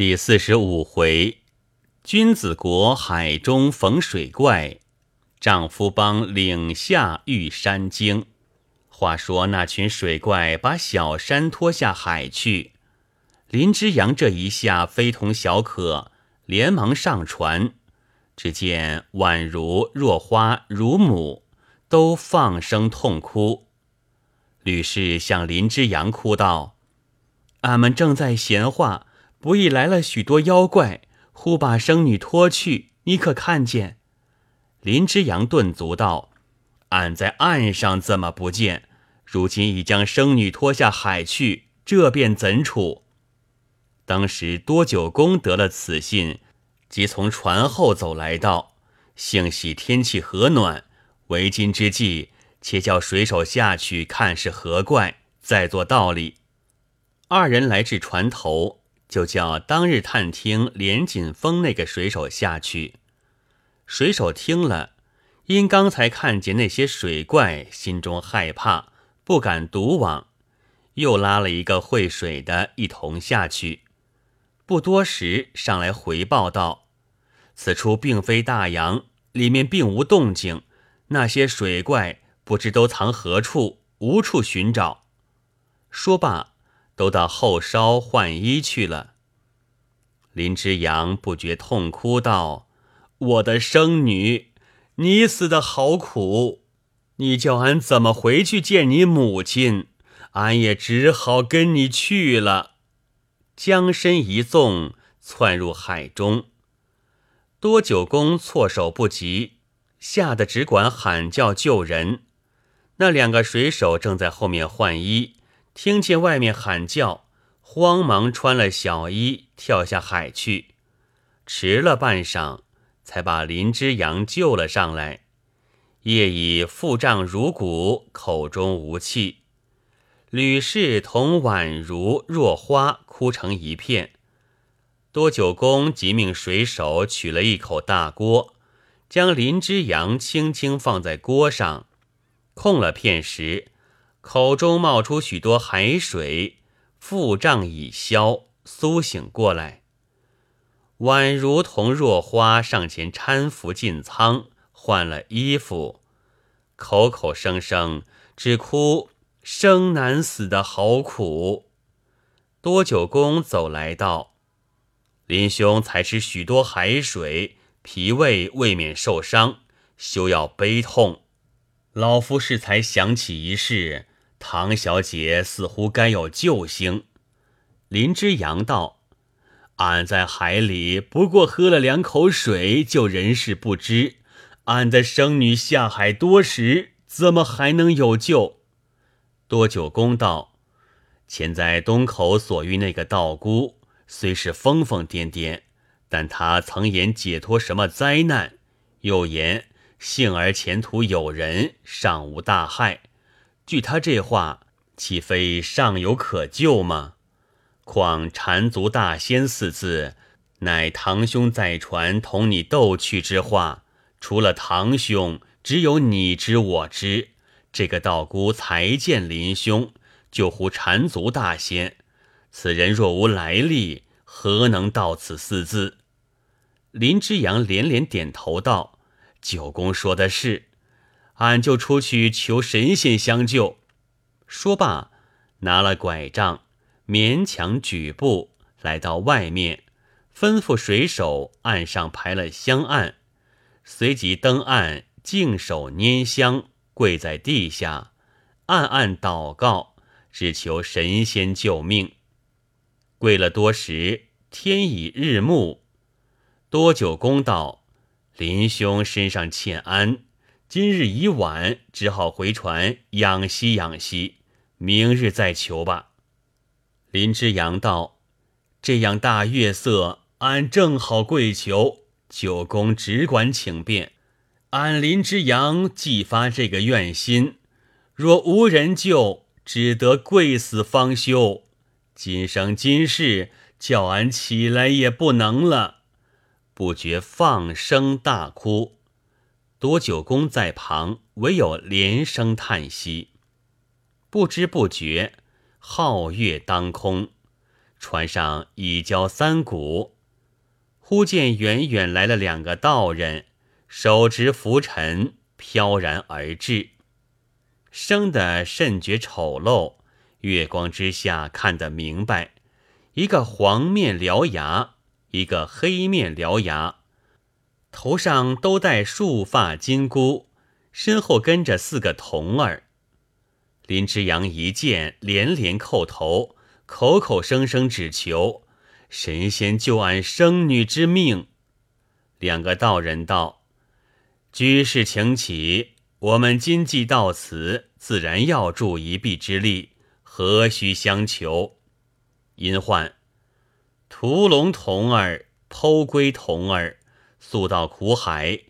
第四十五回，君子国海中逢水怪，丈夫帮岭下遇山精。话说那群水怪把小山拖下海去，林之阳这一下非同小可，连忙上船。只见宛如若花、如母都放声痛哭。吕氏向林之阳哭道：“俺们正在闲话。”不意来了许多妖怪，忽把生女拖去，你可看见？林之阳顿足道：“俺在岸上怎么不见？如今已将生女拖下海去，这便怎处？”当时多九公得了此信，即从船后走来道：“幸喜天气和暖，为今之计，且叫水手下去看是何怪，再做道理。”二人来至船头。就叫当日探听连锦峰那个水手下去。水手听了，因刚才看见那些水怪，心中害怕，不敢独往，又拉了一个会水的一同下去。不多时，上来回报道：“此处并非大洋，里面并无动静，那些水怪不知都藏何处，无处寻找。”说罢。都到后梢换衣去了。林之阳不觉痛哭道：“我的生女，你死的好苦！你叫俺怎么回去见你母亲？俺也只好跟你去了。”将身一纵，窜入海中。多九公措手不及，吓得只管喊叫救人。那两个水手正在后面换衣。听见外面喊叫，慌忙穿了小衣，跳下海去。迟了半晌，才把林之阳救了上来。夜已腹胀如鼓，口中无气。吕氏同宛如若花哭成一片。多九公即命水手取了一口大锅，将林之阳轻轻放在锅上，空了片时。口中冒出许多海水，腹胀已消，苏醒过来。宛如同若花上前搀扶进舱，换了衣服，口口声声只哭生难死的好苦。多九公走来道：“林兄才吃许多海水，脾胃未免受伤，休要悲痛。老夫是才想起一事。”唐小姐似乎该有救星。林之阳道：“俺在海里不过喝了两口水，就人事不知。俺的生女下海多时，怎么还能有救？”多九公道：“前在东口所遇那个道姑，虽是疯疯癫癫，但他曾言解脱什么灾难，又言幸而前途有人，尚无大害。”据他这话，岂非尚有可救吗？况“缠足大仙”四字，乃堂兄在船同你斗趣之话，除了堂兄，只有你知我知。这个道姑才见林兄，就呼缠足大仙。此人若无来历，何能到此四字？林之阳连连点头道：“九公说的是。”俺就出去求神仙相救。说罢，拿了拐杖，勉强举步来到外面，吩咐水手岸上排了香案，随即登岸，净手拈香，跪在地下，暗暗祷告，只求神仙救命。跪了多时，天已日暮。多久公道：“林兄身上欠安。”今日已晚，只好回船养息养息，明日再求吧。林之阳道：“这样大月色，俺正好跪求九公，只管请便。俺林之阳既发这个愿心，若无人救，只得跪死方休。今生今世，叫俺起来也不能了。”不觉放声大哭。多九公在旁，唯有连声叹息。不知不觉，皓月当空，船上已交三鼓，忽见远远来了两个道人，手执拂尘，飘然而至，生得甚觉丑陋。月光之下看得明白，一个黄面獠牙，一个黑面獠牙，头上都戴束发金箍，身后跟着四个童儿。林之阳一见，连连叩头，口口声声只求神仙救俺生女之命。两个道人道：“居士请起，我们今既到此，自然要助一臂之力。”何须相求？因唤屠龙童儿、剖龟童儿速到苦海，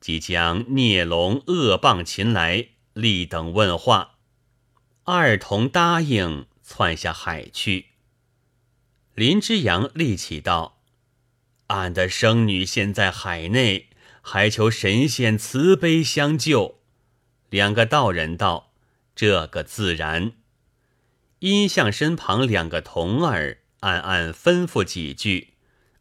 即将孽龙恶棒擒来，立等问话。二童答应，窜下海去。林之阳立起道：“俺的生女现在海内，还求神仙慈悲相救。”两个道人道：“这个自然。”因向身旁两个童儿暗暗吩咐几句，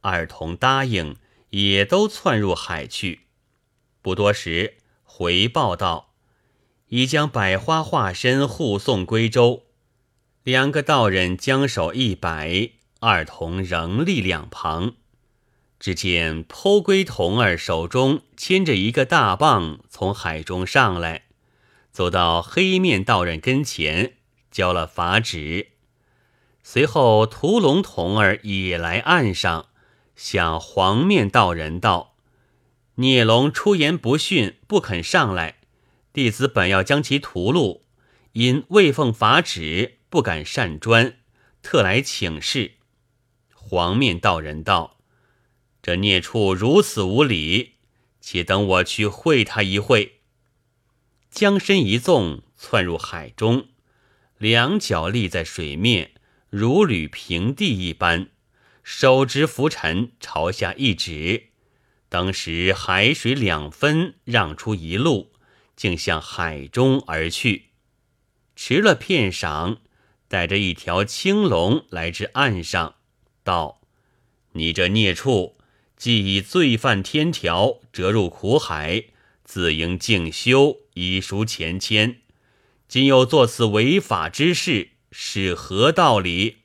二童答应，也都窜入海去。不多时，回报道已将百花化身护送归州。两个道人将手一摆，二童仍立两旁。只见剖龟童儿手中牵着一个大棒，从海中上来，走到黑面道人跟前。交了法旨，随后屠龙童儿也来岸上，向黄面道人道：“孽龙出言不逊，不肯上来。弟子本要将其屠戮，因未奉法旨，不敢擅专，特来请示。”黄面道人道：“这孽畜如此无礼，且等我去会他一会。”将身一纵，窜入海中。两脚立在水面，如履平地一般，手执浮尘朝下一指，当时海水两分，让出一路，竟向海中而去。迟了片晌，带着一条青龙来至岸上，道：“你这孽畜，既已罪犯天条，折入苦海，自应静修，以赎前愆。”今又做此违法之事，是何道理？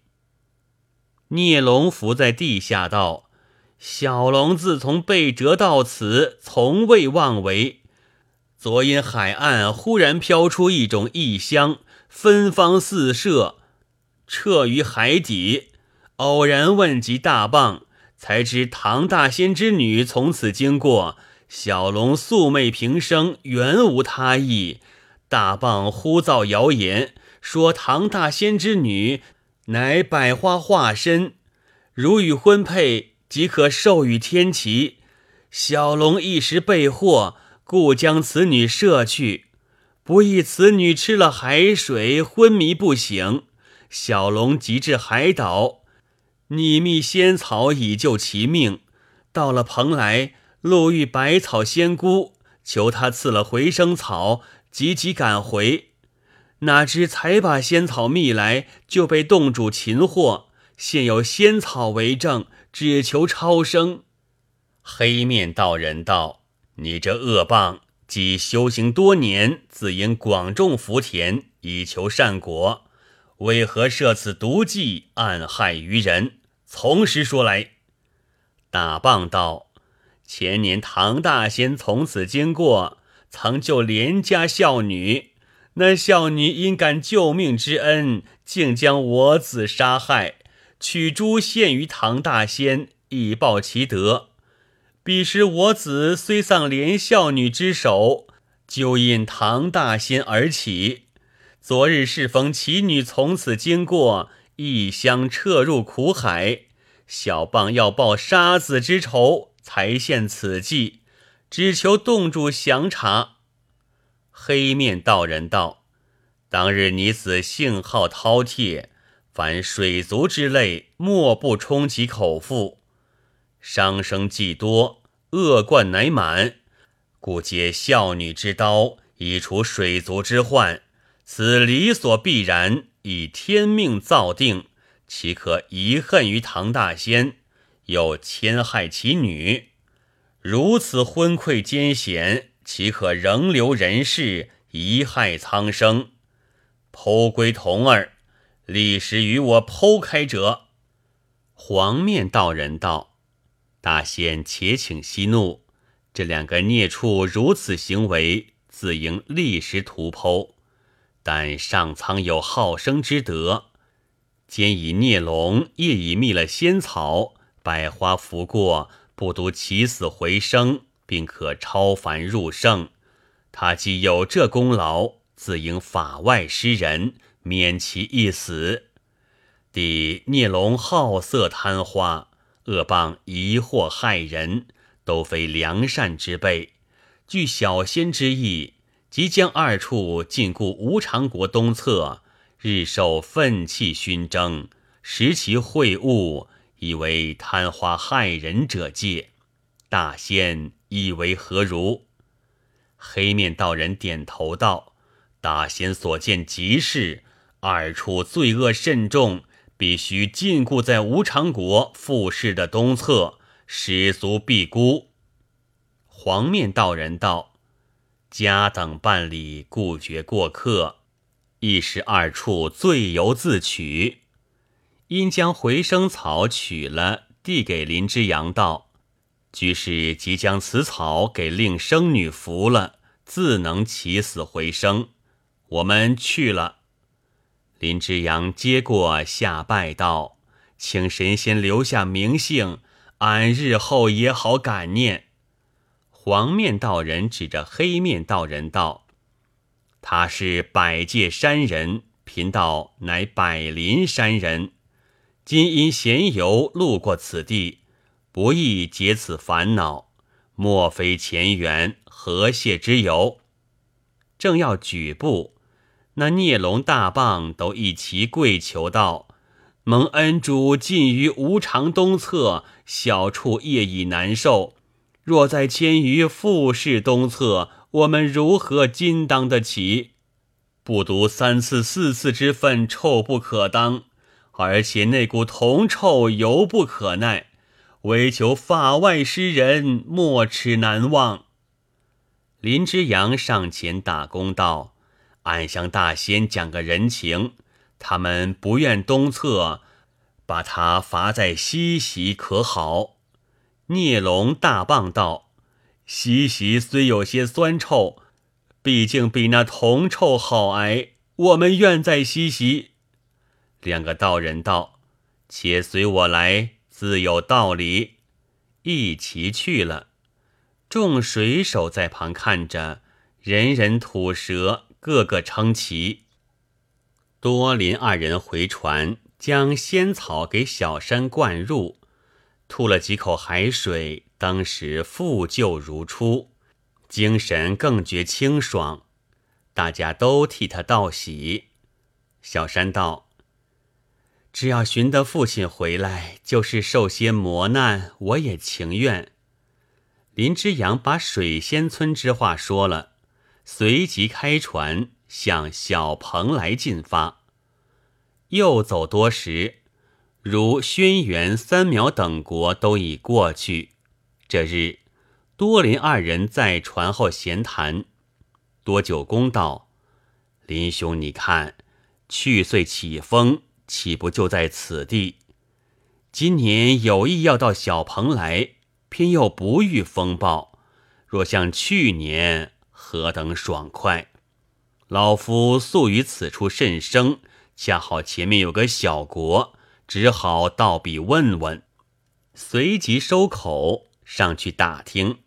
孽龙伏在地下道：“小龙自从被折到此，从未妄为。昨因海岸忽然飘出一种异香，芬芳四射，彻于海底。偶然问及大棒，才知唐大仙之女从此经过。小龙素昧平生，原无他意。”大棒呼造谣言，说唐大仙之女乃百花化身，如遇婚配，即可授予天齐。小龙一时被惑，故将此女射去。不意此女吃了海水，昏迷不醒。小龙急至海岛，拟觅仙草以救其命。到了蓬莱，路遇百草仙姑，求他赐了回生草。急急赶回，哪知才把仙草觅来，就被洞主擒获。现有仙草为证，只求超生。黑面道人道：“你这恶棒，既修行多年，自应广种福田，以求善果。为何设此毒计，暗害于人？从实说来。”大棒道：“前年唐大仙从此经过。”曾救连家孝女，那孝女因感救命之恩，竟将我子杀害，取珠献于唐大仙，以报其德。彼时我子虽丧连孝女之手，就因唐大仙而起。昨日适逢其女从此经过，异乡撤入苦海，小棒要报杀子之仇，才献此计。只求洞主详查。黑面道人道：“当日你子性好饕餮，凡水族之类，莫不充其口腹。伤生既多，恶贯乃满，故借孝女之刀，以除水族之患。此理所必然，以天命造定，岂可遗恨于唐大仙，又戕害其女？如此昏聩艰险，岂可仍留人世，贻害苍生？剖归童儿，立时与我剖开者。黄面道人道：“大仙且请息怒，这两个孽畜如此行为，自应立时屠剖。但上苍有好生之德。”兼以孽龙夜已觅了仙草，百花拂过，不独起死回生，并可超凡入圣。他既有这功劳，自应法外施人，免其一死。弟孽龙好色贪花，恶谤疑祸害人，都非良善之辈。据小仙之意，即将二处禁锢无常国东侧。日受愤气熏蒸，食其秽物，以为贪花害人者戒。大仙意为何如？黑面道人点头道：“大仙所见极是，二处罪恶甚重，必须禁锢在无常国复世的东侧，失足必孤。”黄面道人道：“家等办理，故绝过客。”一时二处罪由自取，因将回生草取了，递给林之阳道：“居士即将此草给令生女服了，自能起死回生。我们去了。”林之阳接过下拜道：“请神仙留下名姓，俺日后也好感念。”黄面道人指着黑面道人道。他是百界山人，贫道乃百林山人。今因闲游路过此地，不易解此烦恼。莫非前缘何谢之由？正要举步，那孽龙大棒都一齐跪求道：“蒙恩主近于无常东侧，小处夜已难受。若再迁于富士东侧。”我们如何今当得起？不独三次四次之分臭不可当，而且那股铜臭犹不可耐，唯求法外施人，莫齿难忘。林之阳上前打工道：“俺向大仙讲个人情，他们不愿东侧，把他罚在西席可好？”聂龙大棒道。西席虽有些酸臭，毕竟比那铜臭好挨。我们愿在西席。两个道人道：“且随我来，自有道理。”一齐去了。众水手在旁看着，人人吐舌，个个称奇。多林二人回船，将仙草给小山灌入，吐了几口海水。当时复旧如初，精神更觉清爽，大家都替他道喜。小山道：“只要寻得父亲回来，就是受些磨难，我也情愿。”林之阳把水仙村之话说了，随即开船向小蓬莱进发。又走多时，如轩辕、三苗等国都已过去。这日，多林二人在船后闲谈。多九公道：“林兄，你看，去岁起风，岂不就在此地？今年有意要到小蓬来，偏又不遇风暴。若像去年，何等爽快！老夫素于此处甚生，恰好前面有个小国，只好到彼问问。随即收口。”上去打听，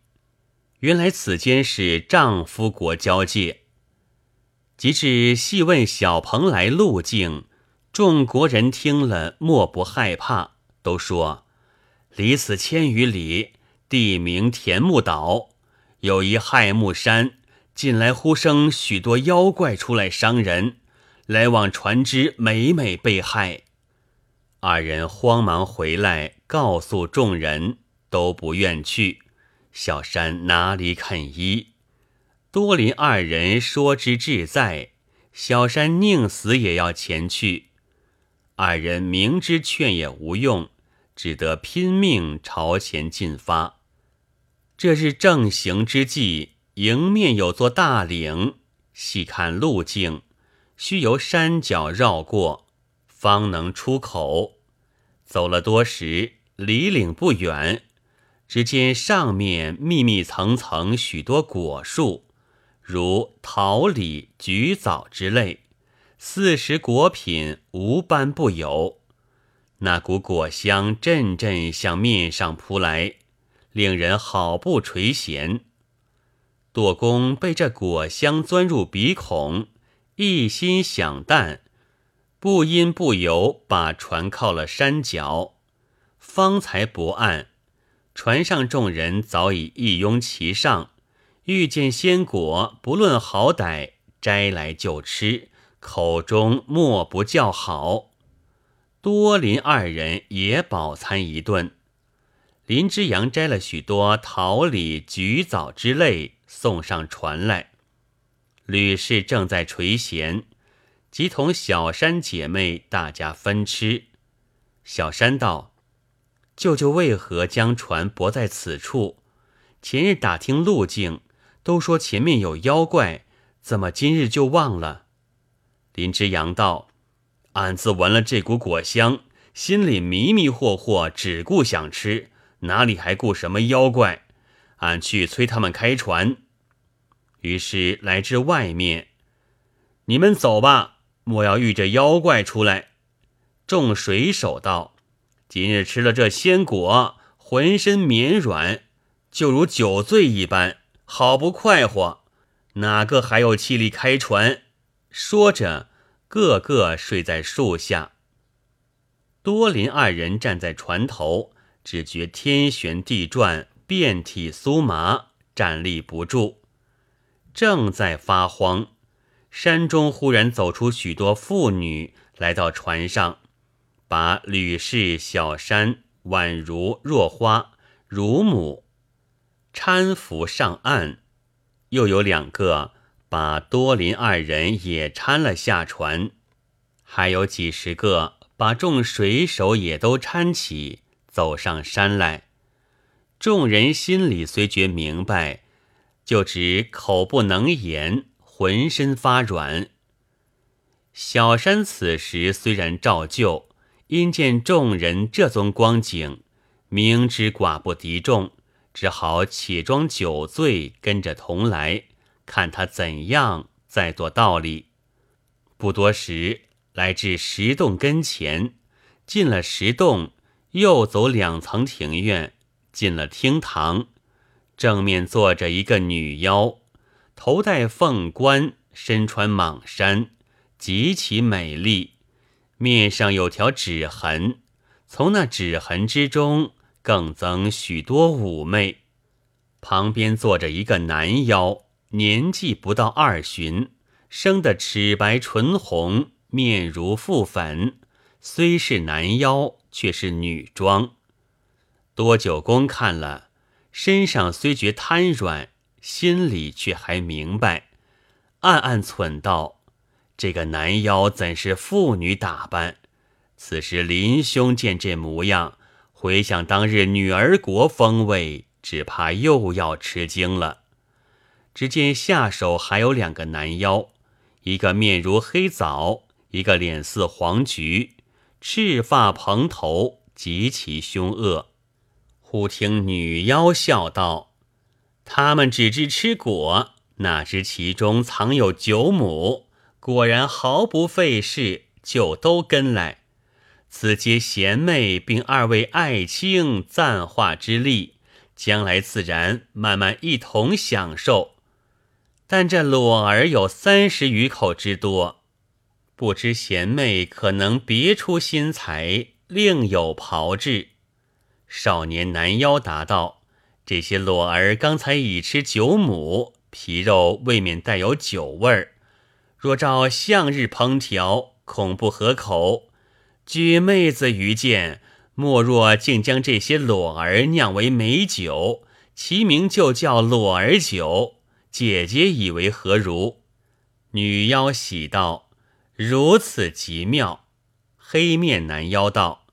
原来此间是丈夫国交界。即至细问小蓬莱路径，众国人听了莫不害怕，都说离此千余里，地名田木岛，有一害木山，近来呼声许多妖怪出来伤人，来往船只每每被害。二人慌忙回来，告诉众人。都不愿去，小山哪里肯依？多林二人说之志在，小山宁死也要前去。二人明知劝也无用，只得拼命朝前进发。这日正行之际，迎面有座大岭，细看路径，须由山脚绕过，方能出口。走了多时，离岭不远，只见上面密密层层许多果树，如桃李、橘枣之类。四时果品无般不有，那股果香阵阵向面上扑来，令人好不垂涎。舵工被这果香钻入鼻孔，一心想淡，不因不由把船靠了山脚，方才不岸。船上众人早已一拥其上，遇见鲜果，不论好歹，摘来就吃。口中莫不叫好，多林二人也饱餐一顿。林之阳摘了许多桃李、橘枣之类送上船来。吕氏正在垂涎，即同小山姐妹大家分吃。小山道：“舅舅为何将船泊在此处？前日打听路径，都说前面有妖怪，怎么今日就忘了？”林之阳道：“俺自闻了这股果香，心里迷迷惑惑，只顾想吃，哪里还顾什么妖怪？俺去催他们开船。于是来至外面，你们走吧，莫要遇着妖怪出来。”众水手道：“今日吃了这鲜果，浑身绵软，就如酒醉一般，好不快活，哪个还有气力开船？”说着，个个睡在树下。多林二人站在船头，只觉天旋地转，遍体酥麻，站立不住。正在发慌，山中忽然走出许多妇女，来到船上，把吕氏、小山、宛如、若花、乳母搀扶上岸，又有两个。把多林二人也搀了下船，还有几十个把众水手也都搀起，走上山来。众人心里虽觉明白，就只口不能言，浑身发软。小山此时虽然照旧，因见众人这宗光景，明知寡不敌众，只好且装酒醉，跟着同来。看他怎样再做道理。不多时，来至石洞跟前，进了石洞，又走两层庭院，进了厅堂，正面坐着一个女妖，头戴凤冠，身穿蟒衫，极其美丽，面上有条指痕，从那指痕之中更增许多妩媚。旁边坐着一个男妖。年纪不到二旬，生得齿白唇红，面如覆粉，虽是男妖，却是女装。多九公看了，身上虽觉瘫软，心里却还明白，暗暗忖道：这个男妖怎是妇女打扮？此时林兄见这模样，回想当日女儿国风味，只怕又要吃惊了。只见下手还有两个男妖，一个面如黑枣，一个脸似黄菊，赤发蓬头，极其凶恶。忽听女妖笑道：“他们只知吃果，哪知其中藏有九母？果然毫不费事，就都跟来。此皆贤妹并二位爱卿赞化之力，将来自然慢慢一同享受。”但这裸儿有三十余口之多，不知贤妹可能别出心裁，另有炮制。少年男妖答道：“这些裸儿刚才已吃九母，皮肉未免带有酒味儿。若照向日烹调，恐不合口。举妹子愚见，莫若竟将这些裸儿酿为美酒，其名就叫裸儿酒。”姐姐以为何如？女妖喜道：“如此极妙。”黑面男妖道：“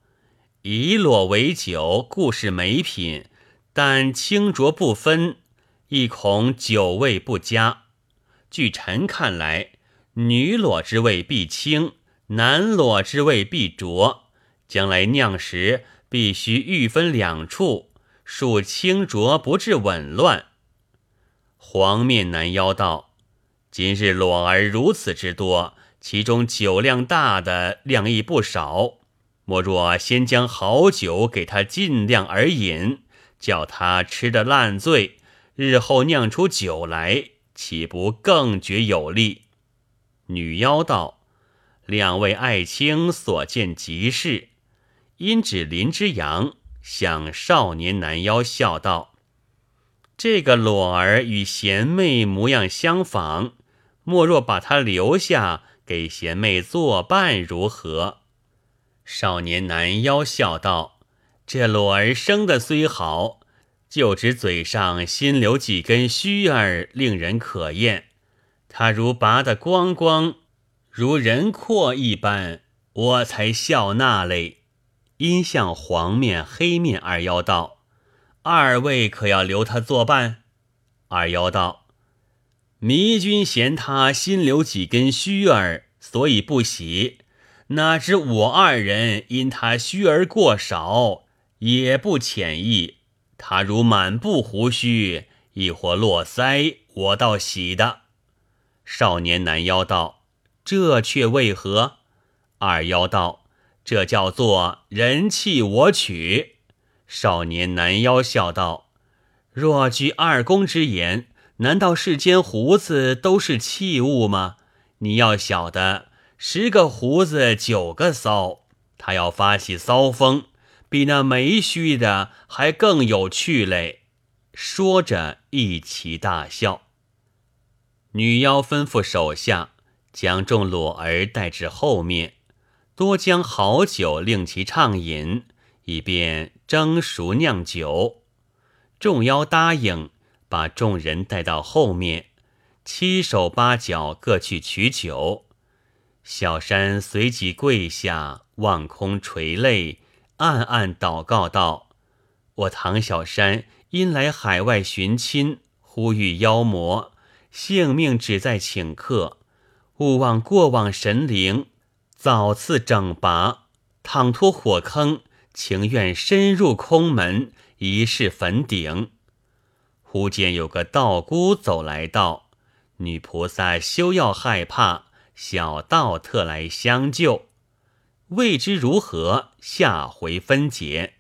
以裸为酒，固是美品，但清浊不分，亦恐酒味不佳。据臣看来，女裸之味必清，男裸之味必浊。将来酿时，必须欲分两处，数清浊不致紊乱。”黄面男妖道：“今日裸儿如此之多。”其中酒量大的量亦不少，莫若先将好酒给他尽量而饮，叫他吃得烂醉，日后酿出酒来，岂不更觉有力？女妖道：“两位爱卿所见极是。”因指林之阳向少年男妖笑道：“这个裸儿与贤妹模样相仿，莫若把她留下。”给贤妹作伴如何？少年男妖笑道：“这裸儿生的虽好，就只嘴上新留几根须儿，令人可厌。他如拔得光光，如人阔一般，我才笑纳嘞。”因向黄面、黑面二妖道：“二位可要留他作伴？”二妖道。迷君嫌他心留几根须儿，所以不喜。哪知我二人因他须儿过少，也不浅意。他如满布胡须，亦或络腮，我倒喜的。少年男妖道：“这却为何？”二妖道：“这叫做人弃我取。”少年男妖笑道：“若据二公之言。”难道世间胡子都是器物吗？你要晓得，十个胡子九个骚，他要发起骚风，比那没须的还更有趣嘞。说着，一齐大笑。女妖吩咐手下将众裸儿带至后面，多将好酒令其畅饮，以便蒸熟酿酒。众妖答应。把众人带到后面，七手八脚各去取酒。小山随即跪下，望空垂泪，暗暗祷告道：“我唐小山因来海外寻亲，呼吁妖魔，性命只在顷刻，勿忘过往神灵，早赐整拔。倘脱火坑，情愿深入空门，一试坟顶。”忽见有个道姑走来道：“女菩萨休要害怕，小道特来相救。未知如何，下回分解。”